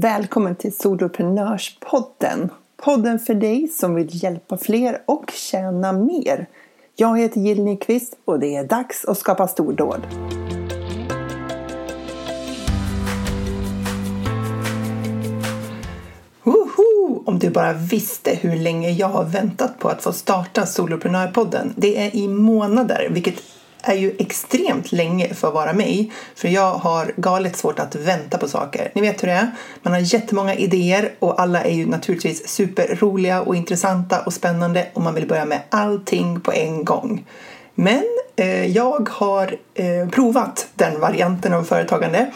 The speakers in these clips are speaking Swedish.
Välkommen till Soloprenörspodden. Podden för dig som vill hjälpa fler och tjäna mer. Jag heter Jill Nyqvist och det är dags att skapa stordåd. Woho! Om du bara visste hur länge jag har väntat på att få starta Soloprenörpodden. Det är i månader, vilket är ju extremt länge för att vara mig. För jag har galet svårt att vänta på saker. Ni vet hur det är. Man har jättemånga idéer och alla är ju naturligtvis superroliga och intressanta och spännande och man vill börja med allting på en gång. Men eh, jag har eh, provat den varianten av företagande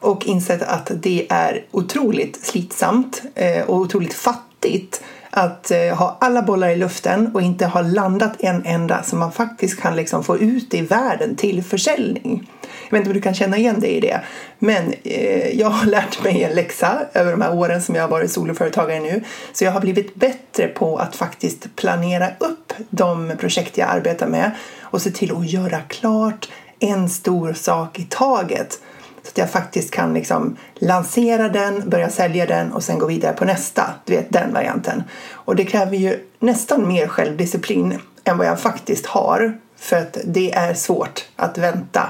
och insett att det är otroligt slitsamt eh, och otroligt fattigt att eh, ha alla bollar i luften och inte ha landat en enda som man faktiskt kan liksom få ut i världen till försäljning. Jag vet inte om du kan känna igen dig i det, men eh, jag har lärt mig en läxa över de här åren som jag har varit soloföretagare nu. Så jag har blivit bättre på att faktiskt planera upp de projekt jag arbetar med och se till att göra klart en stor sak i taget. Så att jag faktiskt kan liksom lansera den, börja sälja den och sen gå vidare på nästa. Du vet den varianten. Och det kräver ju nästan mer självdisciplin än vad jag faktiskt har. För att det är svårt att vänta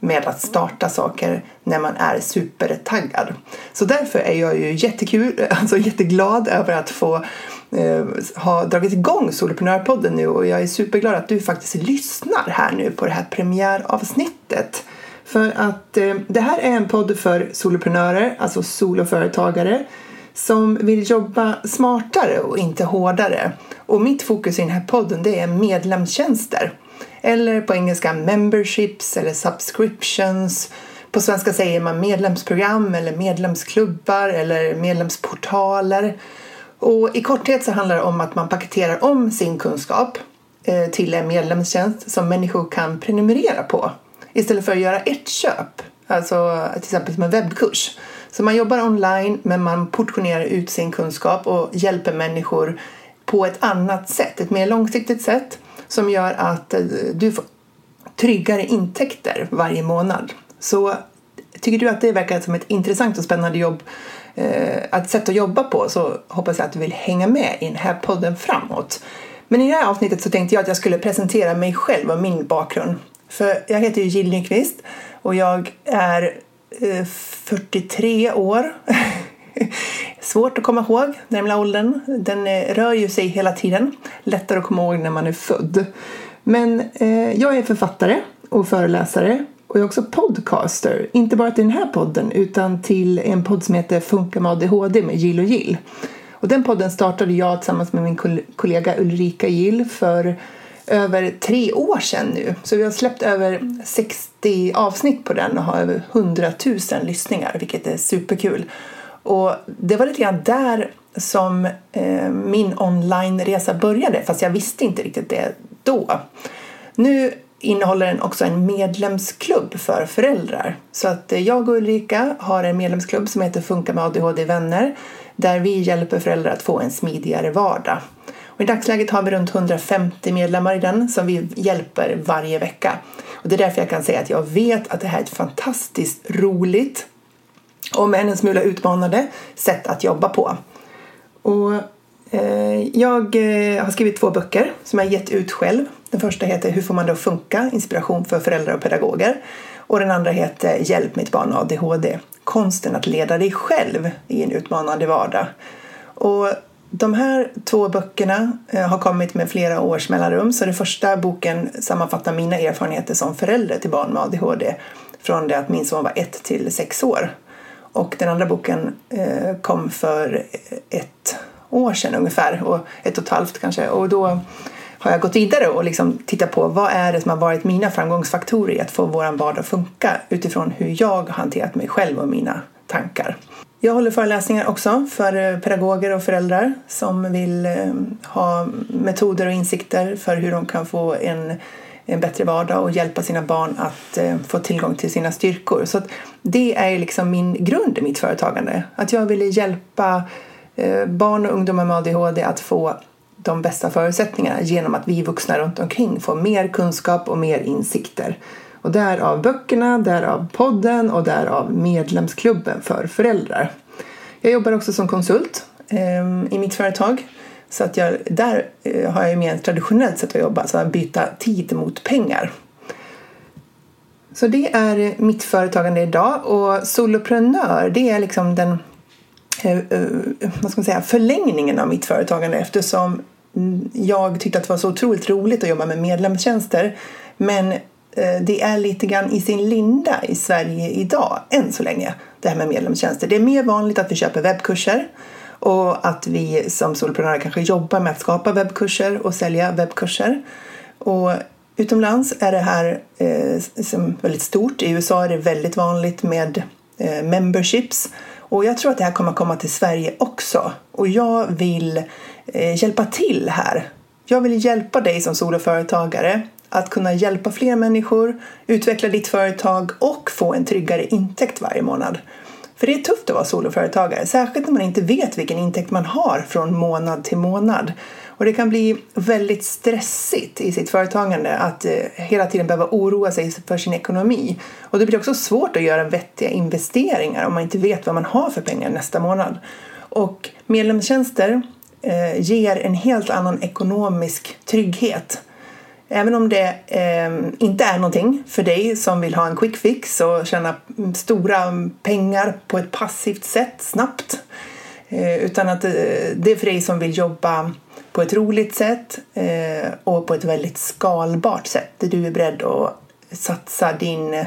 med att starta saker när man är supertaggad. Så därför är jag ju jättekul, alltså jätteglad över att få eh, ha dragit igång Soloprenörpodden nu och jag är superglad att du faktiskt lyssnar här nu på det här premiäravsnittet. För att eh, det här är en podd för soloprenörer, alltså soloföretagare som vill jobba smartare och inte hårdare. Och mitt fokus i den här podden det är medlemstjänster. Eller på engelska memberships eller subscriptions. På svenska säger man medlemsprogram eller medlemsklubbar eller medlemsportaler. Och i korthet så handlar det om att man paketerar om sin kunskap eh, till en medlemstjänst som människor kan prenumerera på istället för att göra ett köp. Alltså till exempel som en webbkurs. Så man jobbar online men man portionerar ut sin kunskap och hjälper människor på ett annat sätt, ett mer långsiktigt sätt som gör att eh, du får tryggare intäkter varje månad. Så tycker du att det verkar som ett intressant och spännande jobb, eh, sätt att jobba på så hoppas jag att du vill hänga med i den här podden framåt. Men i det här avsnittet så tänkte jag att jag skulle presentera mig själv och min bakgrund. För jag heter ju Jill Nyqvist och jag är eh, 43 år. Svårt att komma ihåg, den gamla åldern. Den eh, rör ju sig hela tiden. Lättare att komma ihåg när man är född. Men eh, jag är författare och föreläsare och jag är också podcaster. Inte bara till den här podden utan till en podd som heter Funka med ADHD med Jill och Jill. Och den podden startade jag tillsammans med min kollega Ulrika Gill för över tre år sedan nu. Så vi har släppt över 60 avsnitt på den och har över 100 000 lyssningar, vilket är superkul. Och det var lite grann där som eh, min onlineresa började, fast jag visste inte riktigt det då. Nu innehåller den också en medlemsklubb för föräldrar. Så att eh, jag och Ulrika har en medlemsklubb som heter Funka med ADHD vänner där vi hjälper föräldrar att få en smidigare vardag. Och I dagsläget har vi runt 150 medlemmar i den som vi hjälper varje vecka. Och Det är därför jag kan säga att jag vet att det här är ett fantastiskt roligt om än en smula utmanande sätt att jobba på. Och eh, jag eh, har skrivit två böcker som jag gett ut själv. Den första heter Hur får man det att funka? Inspiration för föräldrar och pedagoger. Och den andra heter Hjälp mitt barn ADHD. Konsten att leda dig själv i en utmanande vardag. Och de här två böckerna eh, har kommit med flera års mellanrum. Så den första boken sammanfattar mina erfarenheter som förälder till barn med ADHD från det att min son var ett till sex år. Och den andra boken eh, kom för eh, ett år sedan ungefär, och ett och ett halvt kanske. Och då har jag gått vidare och liksom tittat på vad är det som har varit mina framgångsfaktorer i att få vår vardag att funka utifrån hur jag har hanterat mig själv och mina tankar. Jag håller föreläsningar också för eh, pedagoger och föräldrar som vill eh, ha metoder och insikter för hur de kan få en, en bättre vardag och hjälpa sina barn att eh, få tillgång till sina styrkor. Så det är liksom min grund i mitt företagande. Att jag ville hjälpa barn och ungdomar med ADHD att få de bästa förutsättningarna genom att vi vuxna runt omkring får mer kunskap och mer insikter. Och därav böckerna, därav podden och därav medlemsklubben för föräldrar. Jag jobbar också som konsult eh, i mitt företag. Så att jag, där eh, har jag mer traditionellt sätt att jobba, så att byta tid mot pengar. Så det är mitt företagande idag och soloprenör det är liksom den eh, eh, vad ska man säga, förlängningen av mitt företagande eftersom mm, jag tyckte att det var så otroligt roligt att jobba med medlemstjänster men Eh, det är lite grann i sin linda i Sverige idag, än så länge, det här med medlemstjänster. Det är mer vanligt att vi köper webbkurser och att vi som soloprenörer kanske jobbar med att skapa webbkurser och sälja webbkurser. Och utomlands är det här eh, väldigt stort. I USA är det väldigt vanligt med eh, memberships och jag tror att det här kommer komma till Sverige också. Och jag vill eh, hjälpa till här. Jag vill hjälpa dig som soloföretagare att kunna hjälpa fler människor, utveckla ditt företag och få en tryggare intäkt varje månad. För det är tufft att vara soloföretagare, särskilt när man inte vet vilken intäkt man har från månad till månad. Och det kan bli väldigt stressigt i sitt företagande att eh, hela tiden behöva oroa sig för sin ekonomi. Och det blir också svårt att göra vettiga investeringar om man inte vet vad man har för pengar nästa månad. Och medlemstjänster eh, ger en helt annan ekonomisk trygghet Även om det eh, inte är någonting för dig som vill ha en quick fix och tjäna stora pengar på ett passivt sätt snabbt. Eh, utan att eh, det är för dig som vill jobba på ett roligt sätt eh, och på ett väldigt skalbart sätt. Där du är beredd att satsa, din,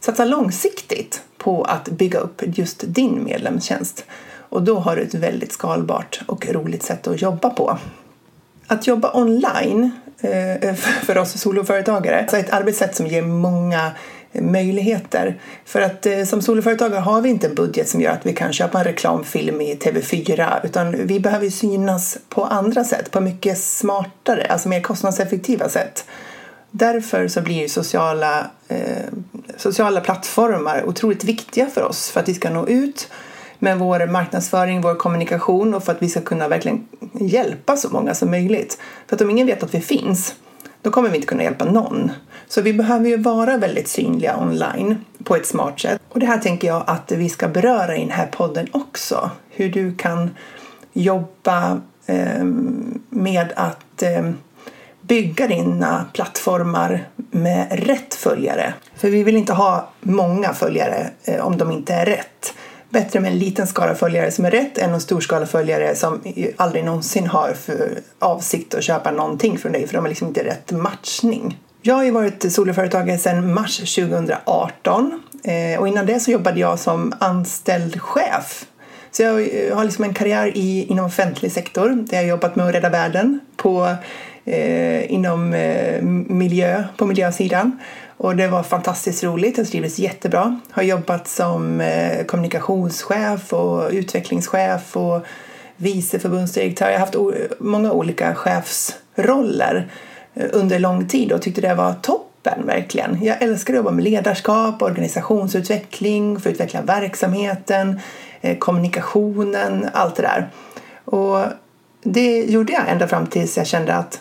satsa långsiktigt på att bygga upp just din medlemstjänst. Och då har du ett väldigt skalbart och roligt sätt att jobba på. Att jobba online Eh, för oss soloföretagare. Alltså ett arbetssätt som ger många möjligheter. För att eh, som soloföretagare har vi inte en budget som gör att vi kan köpa en reklamfilm i TV4 utan vi behöver synas på andra sätt, på mycket smartare, alltså mer kostnadseffektiva sätt. Därför så blir sociala, eh, sociala plattformar otroligt viktiga för oss för att vi ska nå ut med vår marknadsföring, vår kommunikation och för att vi ska kunna verkligen hjälpa så många som möjligt. För att om ingen vet att vi finns, då kommer vi inte kunna hjälpa någon. Så vi behöver ju vara väldigt synliga online på ett smart sätt. Och det här tänker jag att vi ska beröra i den här podden också. Hur du kan jobba eh, med att eh, bygga dina plattformar med rätt följare. För vi vill inte ha många följare eh, om de inte är rätt bättre med en liten skara följare som är rätt än en stor skala följare som aldrig någonsin har för avsikt att köpa någonting från dig för de är liksom inte rätt matchning. Jag har ju varit soloföretagare sedan mars 2018 eh, och innan det så jobbade jag som anställd chef. Så jag har liksom en karriär i, inom offentlig sektor där jag har jobbat med att rädda världen på, eh, inom eh, miljö, på miljösidan och det var fantastiskt roligt, jag trivdes jättebra. Har jobbat som eh, kommunikationschef och utvecklingschef och vice förbundsdirektör. Jag har haft många olika chefsroller eh, under lång tid och tyckte det var toppen verkligen. Jag älskar att jobba med ledarskap, organisationsutveckling, för att utveckla verksamheten, eh, kommunikationen, allt det där. Och det gjorde jag ända fram tills jag kände att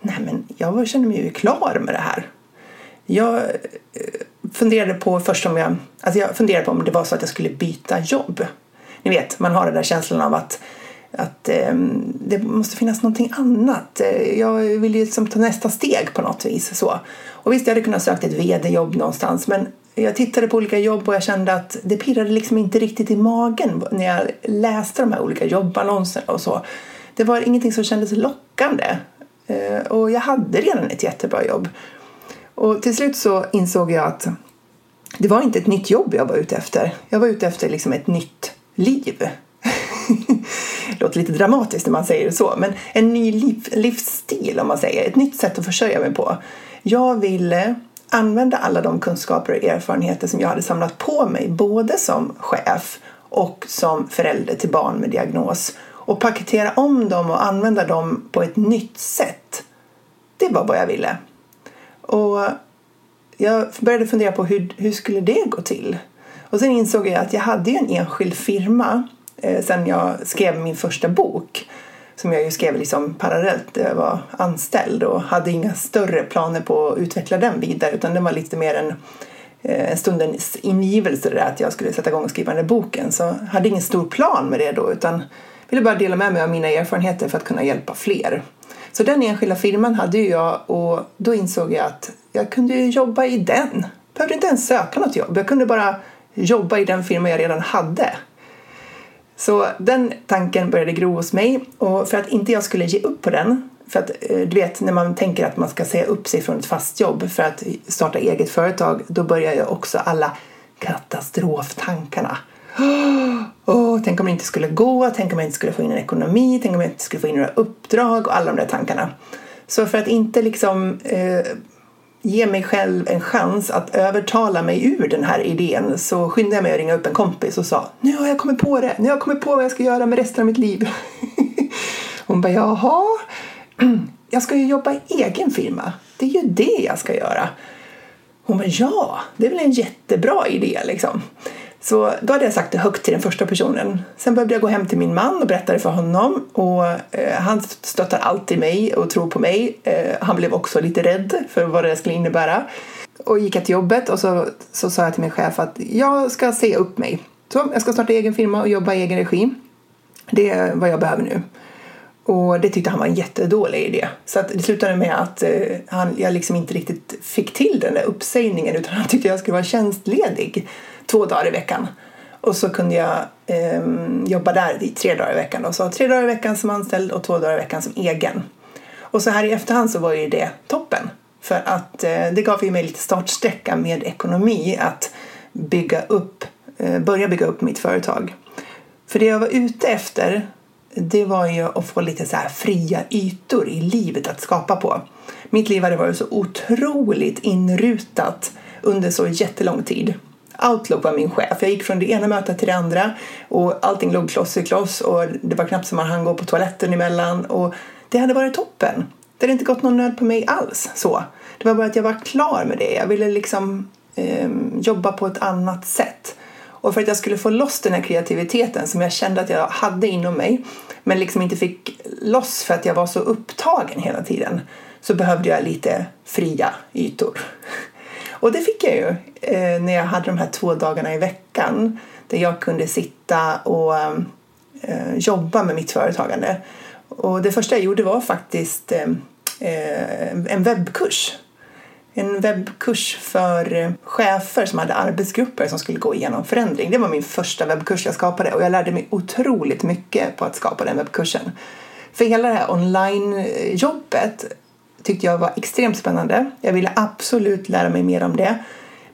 nej men jag kände mig ju klar med det här. Jag eh, funderade på först om jag, alltså jag funderade på om det var så att jag skulle byta jobb. Ni vet, man har den där känslan av att, att eh, det måste finnas någonting annat. Eh, jag vill ju liksom ta nästa steg på något vis. Så. Och visst, jag hade kunnat söka ett vd-jobb någonstans men jag tittade på olika jobb och jag kände att det pirrade liksom inte riktigt i magen när jag läste de här olika jobbannonserna och så. Det var ingenting som kändes lockande. Eh, och jag hade redan ett jättebra jobb. Och till slut så insåg jag att det var inte ett nytt jobb jag var ute efter. Jag var ute efter liksom ett nytt liv. det låter lite dramatiskt när man säger det så, men en ny liv, livsstil om man säger. Ett nytt sätt att försörja mig på. Jag ville använda alla de kunskaper och erfarenheter som jag hade samlat på mig, både som chef och som förälder till barn med diagnos och paketera om dem och använda dem på ett nytt sätt. Det var vad jag ville. Och jag började fundera på hur, hur skulle det gå till? Och sen insåg jag att jag hade en enskild firma eh, sen jag skrev min första bok som jag ju skrev liksom parallellt när jag var anställd och hade inga större planer på att utveckla den vidare utan den var lite mer en eh, en stundens ingivelse där att jag skulle sätta igång och skriva den där boken. Så jag hade ingen stor plan med det då utan ville bara dela med mig av mina erfarenheter för att kunna hjälpa fler. Så den enskilda firman hade ju jag och då insåg jag att jag kunde jobba i den. Jag behövde inte ens söka något jobb. Jag kunde bara jobba i den firma jag redan hade. Så den tanken började gro hos mig och för att inte jag skulle ge upp på den för att eh, du vet när man tänker att man ska säga upp sig från ett fast jobb för att starta eget företag då börjar ju också alla katastroftankarna. Oh, tänk om det inte skulle gå, tänk om jag inte skulle få in en ekonomi, tänk om jag inte skulle få in några uppdrag och alla de där tankarna. Så för att inte liksom eh, ge mig själv en chans att övertala mig ur den här idén så skyndade jag mig att ringa upp en kompis och sa nu har jag kommit på det, nu har jag kommit på vad jag ska göra med resten av mitt liv. Hon bara jaha, jag ska ju jobba i egen firma, det är ju det jag ska göra. Hon bara ja, det är väl en jättebra idé liksom. Så då hade jag sagt det högt till den första personen. Sen behövde jag gå hem till min man och berätta det för honom och eh, han stöttar alltid mig och tror på mig. Eh, han blev också lite rädd för vad det skulle innebära. Och gick jag till jobbet och så, så sa jag till min chef att jag ska se upp mig. Så jag ska starta egen firma och jobba i egen regi. Det är vad jag behöver nu. Och det tyckte han var en jättedålig idé. Så att det slutade med att eh, han, jag liksom inte riktigt fick till den där uppsägningen utan han tyckte jag skulle vara tjänstledig två dagar i veckan. Och så kunde jag eh, jobba där i tre dagar i veckan. Då. Så tre dagar i veckan som anställd och två dagar i veckan som egen. Och så här i efterhand så var ju det toppen. För att eh, det gav ju mig lite startsträcka med ekonomi att bygga upp, eh, börja bygga upp mitt företag. För det jag var ute efter det var ju att få lite så här fria ytor i livet att skapa på. Mitt liv hade varit så otroligt inrutat under så jättelång tid. Outlook var min chef. Jag gick från det ena mötet till det andra och allting låg kloss i kloss och det var knappt som man hann gå på toaletten emellan och det hade varit toppen. Det hade inte gått någon nöd på mig alls så. Det var bara att jag var klar med det. Jag ville liksom eh, jobba på ett annat sätt. Och för att jag skulle få loss den här kreativiteten som jag kände att jag hade inom mig men liksom inte fick loss för att jag var så upptagen hela tiden så behövde jag lite fria ytor. Och det fick jag ju eh, när jag hade de här två dagarna i veckan där jag kunde sitta och eh, jobba med mitt företagande. Och det första jag gjorde var faktiskt eh, eh en webbkurs en webbkurs för eh, chefer som hade arbetsgrupper som skulle gå igenom förändring. Det var min första webbkurs jag skapade och jag lärde mig otroligt mycket på att skapa den webbkursen. För hela det här online-jobbet tyckte jag var extremt spännande. Jag ville absolut lära mig mer om det,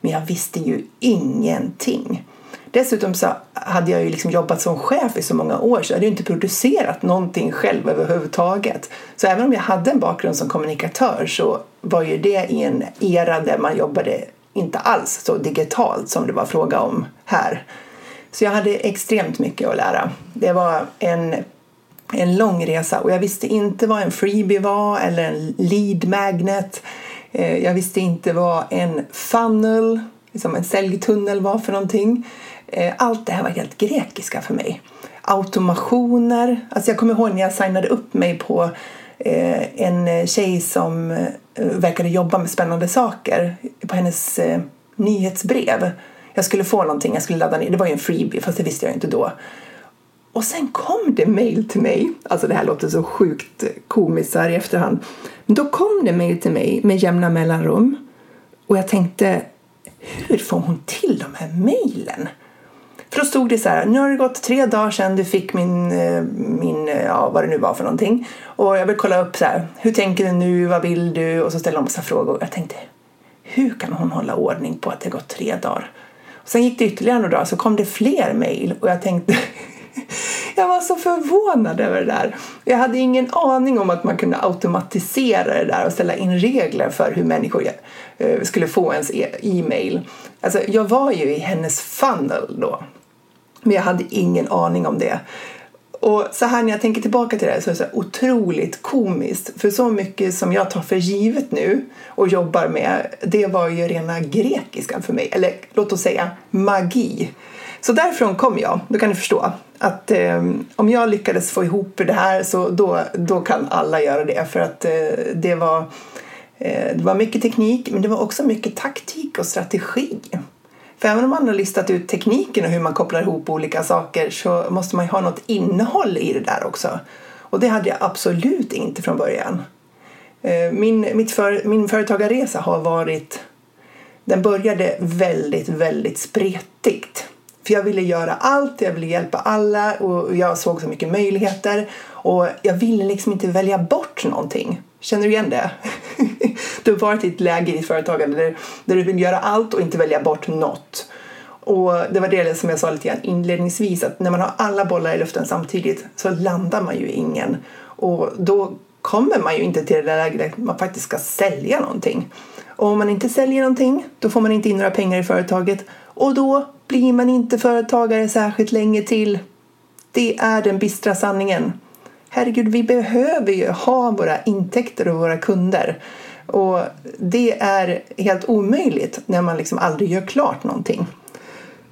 men jag visste ju ingenting. Dessutom så hade jag ju liksom jobbat som chef i så många år så jag hade ju inte producerat någonting själv överhuvudtaget. Så även om jag hade en bakgrund som kommunikatör så var ju det i en era där man jobbade inte alls så digitalt som det var fråga om här. Så jag hade extremt mycket att lära. Det var en, en lång resa och jag visste inte vad en freebie var eller en lead magnet. Eh, jag visste inte vad en funnel, liksom en säljtunnel var för någonting. Eh, allt det här var helt grekiska för mig. Automationer. Alltså jag kommer ihåg när jag signade upp mig på eh, en tjej som verkade jobba med spännande saker på hennes nyhetsbrev. Jag skulle få någonting, jag skulle ladda ner. Det var ju en freebie fast det visste jag inte då. Och sen kom det mail till mig. Alltså det här låter så sjukt komiskt här i efterhand. Men då kom det mail till mig med jämna mellanrum. Och jag tänkte, hur får hon till de här mejlen? För då stod det så här, nu har det gått tre dagar sedan du fick min, eh, min eh, ja vad det nu var för någonting. Och jag vill kolla upp så här, hur tänker du nu, vad vill du? Och så ställer hon massa frågor. Jag tänkte, hur kan hon hålla ordning på att det gått tre dagar? Och sen gick det ytterligare några dagar så kom det fler mejl och jag tänkte jag var så förvånad över det där. Jag hade ingen aning om att man kunde automatisera det där och ställa in regler för hur människor eh, skulle få ens e- e-mail. Alltså, jag var ju i hennes funnel då. Men jag hade ingen aning om det. Och så här när jag tänker tillbaka till det så är det så otroligt komiskt. För så mycket som jag tar för givet nu och jobbar med, det var ju rena grekiskan för mig. Eller låt oss säga magi. Så därifrån kom jag. Då kan ni förstå att eh, om jag lyckades få ihop det här så då, då kan alla göra det. För att eh, det var Eh, det var mycket teknik men det var också mycket taktik och strategi. För även om man har listat ut tekniken och hur man kopplar ihop olika saker så måste man ju ha något innehåll i det där också. Och det hade jag absolut inte från början. Eh, min, mitt för, min företagarresa har varit... Den började väldigt, väldigt spretigt. För jag ville göra allt, jag ville hjälpa alla och jag såg så mycket möjligheter. Och jag ville liksom inte välja bort någonting. Känner du igen det? du har varit i ett läge i företagande där, där du vill göra allt och inte välja bort något. Och det var det som jag sa lite grann inledningsvis att när man har alla bollar i luften samtidigt så landar man ju ingen. Och då kommer man ju inte till det där läget att man faktiskt ska sälja någonting. Och om man inte säljer någonting då får man inte in några pengar i företaget och då blir man inte företagare särskilt länge till. Det är den bistra sanningen. Herregud, vi behöver ju ha våra intäkter och våra kunder. Och det är helt omöjligt när man liksom aldrig gör klart någonting.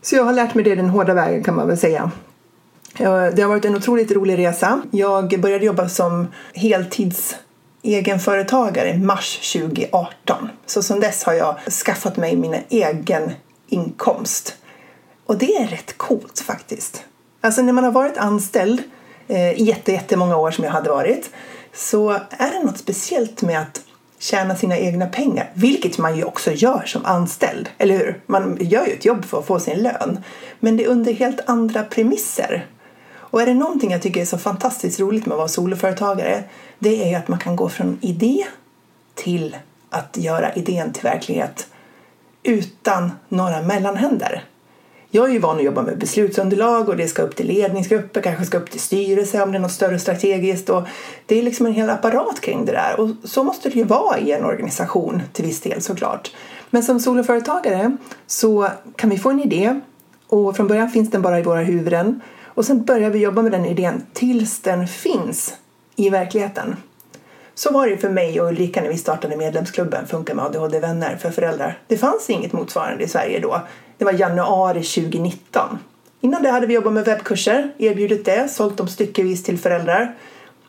Så jag har lärt mig det den hårda vägen kan man väl säga. Det har varit en otroligt rolig resa. Jag började jobba som heltids egenföretagare i mars 2018. Så sedan dess har jag skaffat mig min egen inkomst. Och det är rätt coolt faktiskt. Alltså när man har varit anställd eh, i jätte, jättemånga år som jag hade varit så är det något speciellt med att tjäna sina egna pengar, vilket man ju också gör som anställd, eller hur? Man gör ju ett jobb för att få sin lön, men det är under helt andra premisser. Och är det någonting jag tycker är så fantastiskt roligt med att vara soloföretagare, det är ju att man kan gå från idé till att göra idén till verklighet utan några mellanhänder. Jag är ju van att jobba med beslutsunderlag och det ska upp till ledningsgrupper, kanske ska upp till styrelse om det är något större strategiskt. Och det är liksom en hel apparat kring det där och så måste det ju vara i en organisation till viss del såklart. Men som soloföretagare så kan vi få en idé och från början finns den bara i våra huvuden och sen börjar vi jobba med den idén tills den finns i verkligheten. Så var det för mig och Ulrika när vi startade medlemsklubben Funka med ADHD-vänner för föräldrar. Det fanns inget motsvarande i Sverige då. Det var januari 2019. Innan det hade vi jobbat med webbkurser, erbjudit det, sålt dem styckevis till föräldrar.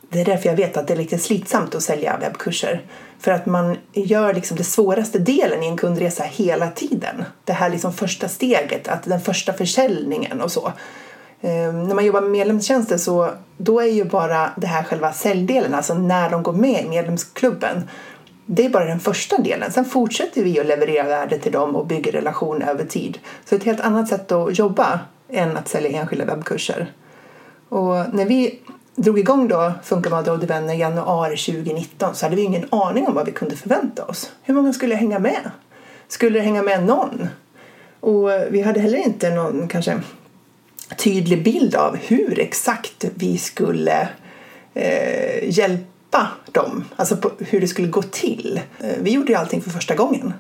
Det är därför jag vet att det är lite slitsamt att sälja webbkurser. För att man gör liksom det svåraste delen i en kundresa hela tiden. Det här liksom första steget, att den första försäljningen och så. Ehm, när man jobbar med medlemstjänster så då är ju bara det här själva säljdelen, alltså när de går med i medlemsklubben, det är bara den första delen. Sen fortsätter vi att leverera värde till dem och bygger relationer över tid. Så ett helt annat sätt att jobba än att sälja enskilda webbkurser. Och när vi drog igång då Funka med och vänner i januari 2019 så hade vi ingen aning om vad vi kunde förvänta oss. Hur många skulle hänga med? Skulle det hänga med någon? Och vi hade heller inte någon kanske tydlig bild av hur exakt vi skulle eh, hjälpa dem, alltså på hur det skulle gå till. Eh, vi gjorde ju allting för första gången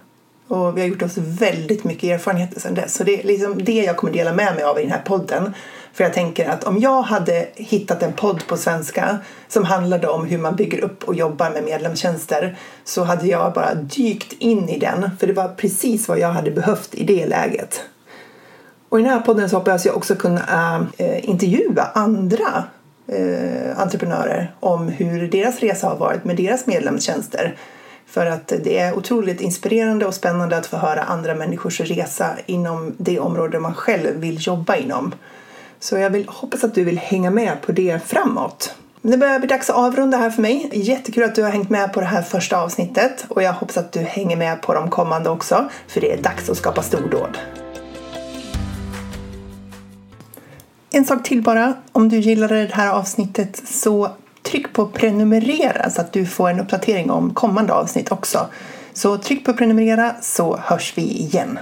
och vi har gjort oss väldigt mycket erfarenheter sedan dess. Så det är liksom det jag kommer dela med mig av i den här podden. För jag tänker att om jag hade hittat en podd på svenska som handlade om hur man bygger upp och jobbar med medlemstjänster så hade jag bara dykt in i den för det var precis vad jag hade behövt i det läget. Och i den här podden så hoppas jag också kunna äh, intervjua andra äh, entreprenörer om hur deras resa har varit med deras medlemstjänster. För att det är otroligt inspirerande och spännande att få höra andra människors resa inom det område man själv vill jobba inom. Så jag vill, hoppas att du vill hänga med på det framåt. Det börjar bli dags att avrunda här för mig. Jättekul att du har hängt med på det här första avsnittet och jag hoppas att du hänger med på de kommande också, för det är dags att skapa stordåd. En sak till bara. Om du gillade det här avsnittet så tryck på prenumerera så att du får en uppdatering om kommande avsnitt också. Så tryck på prenumerera så hörs vi igen.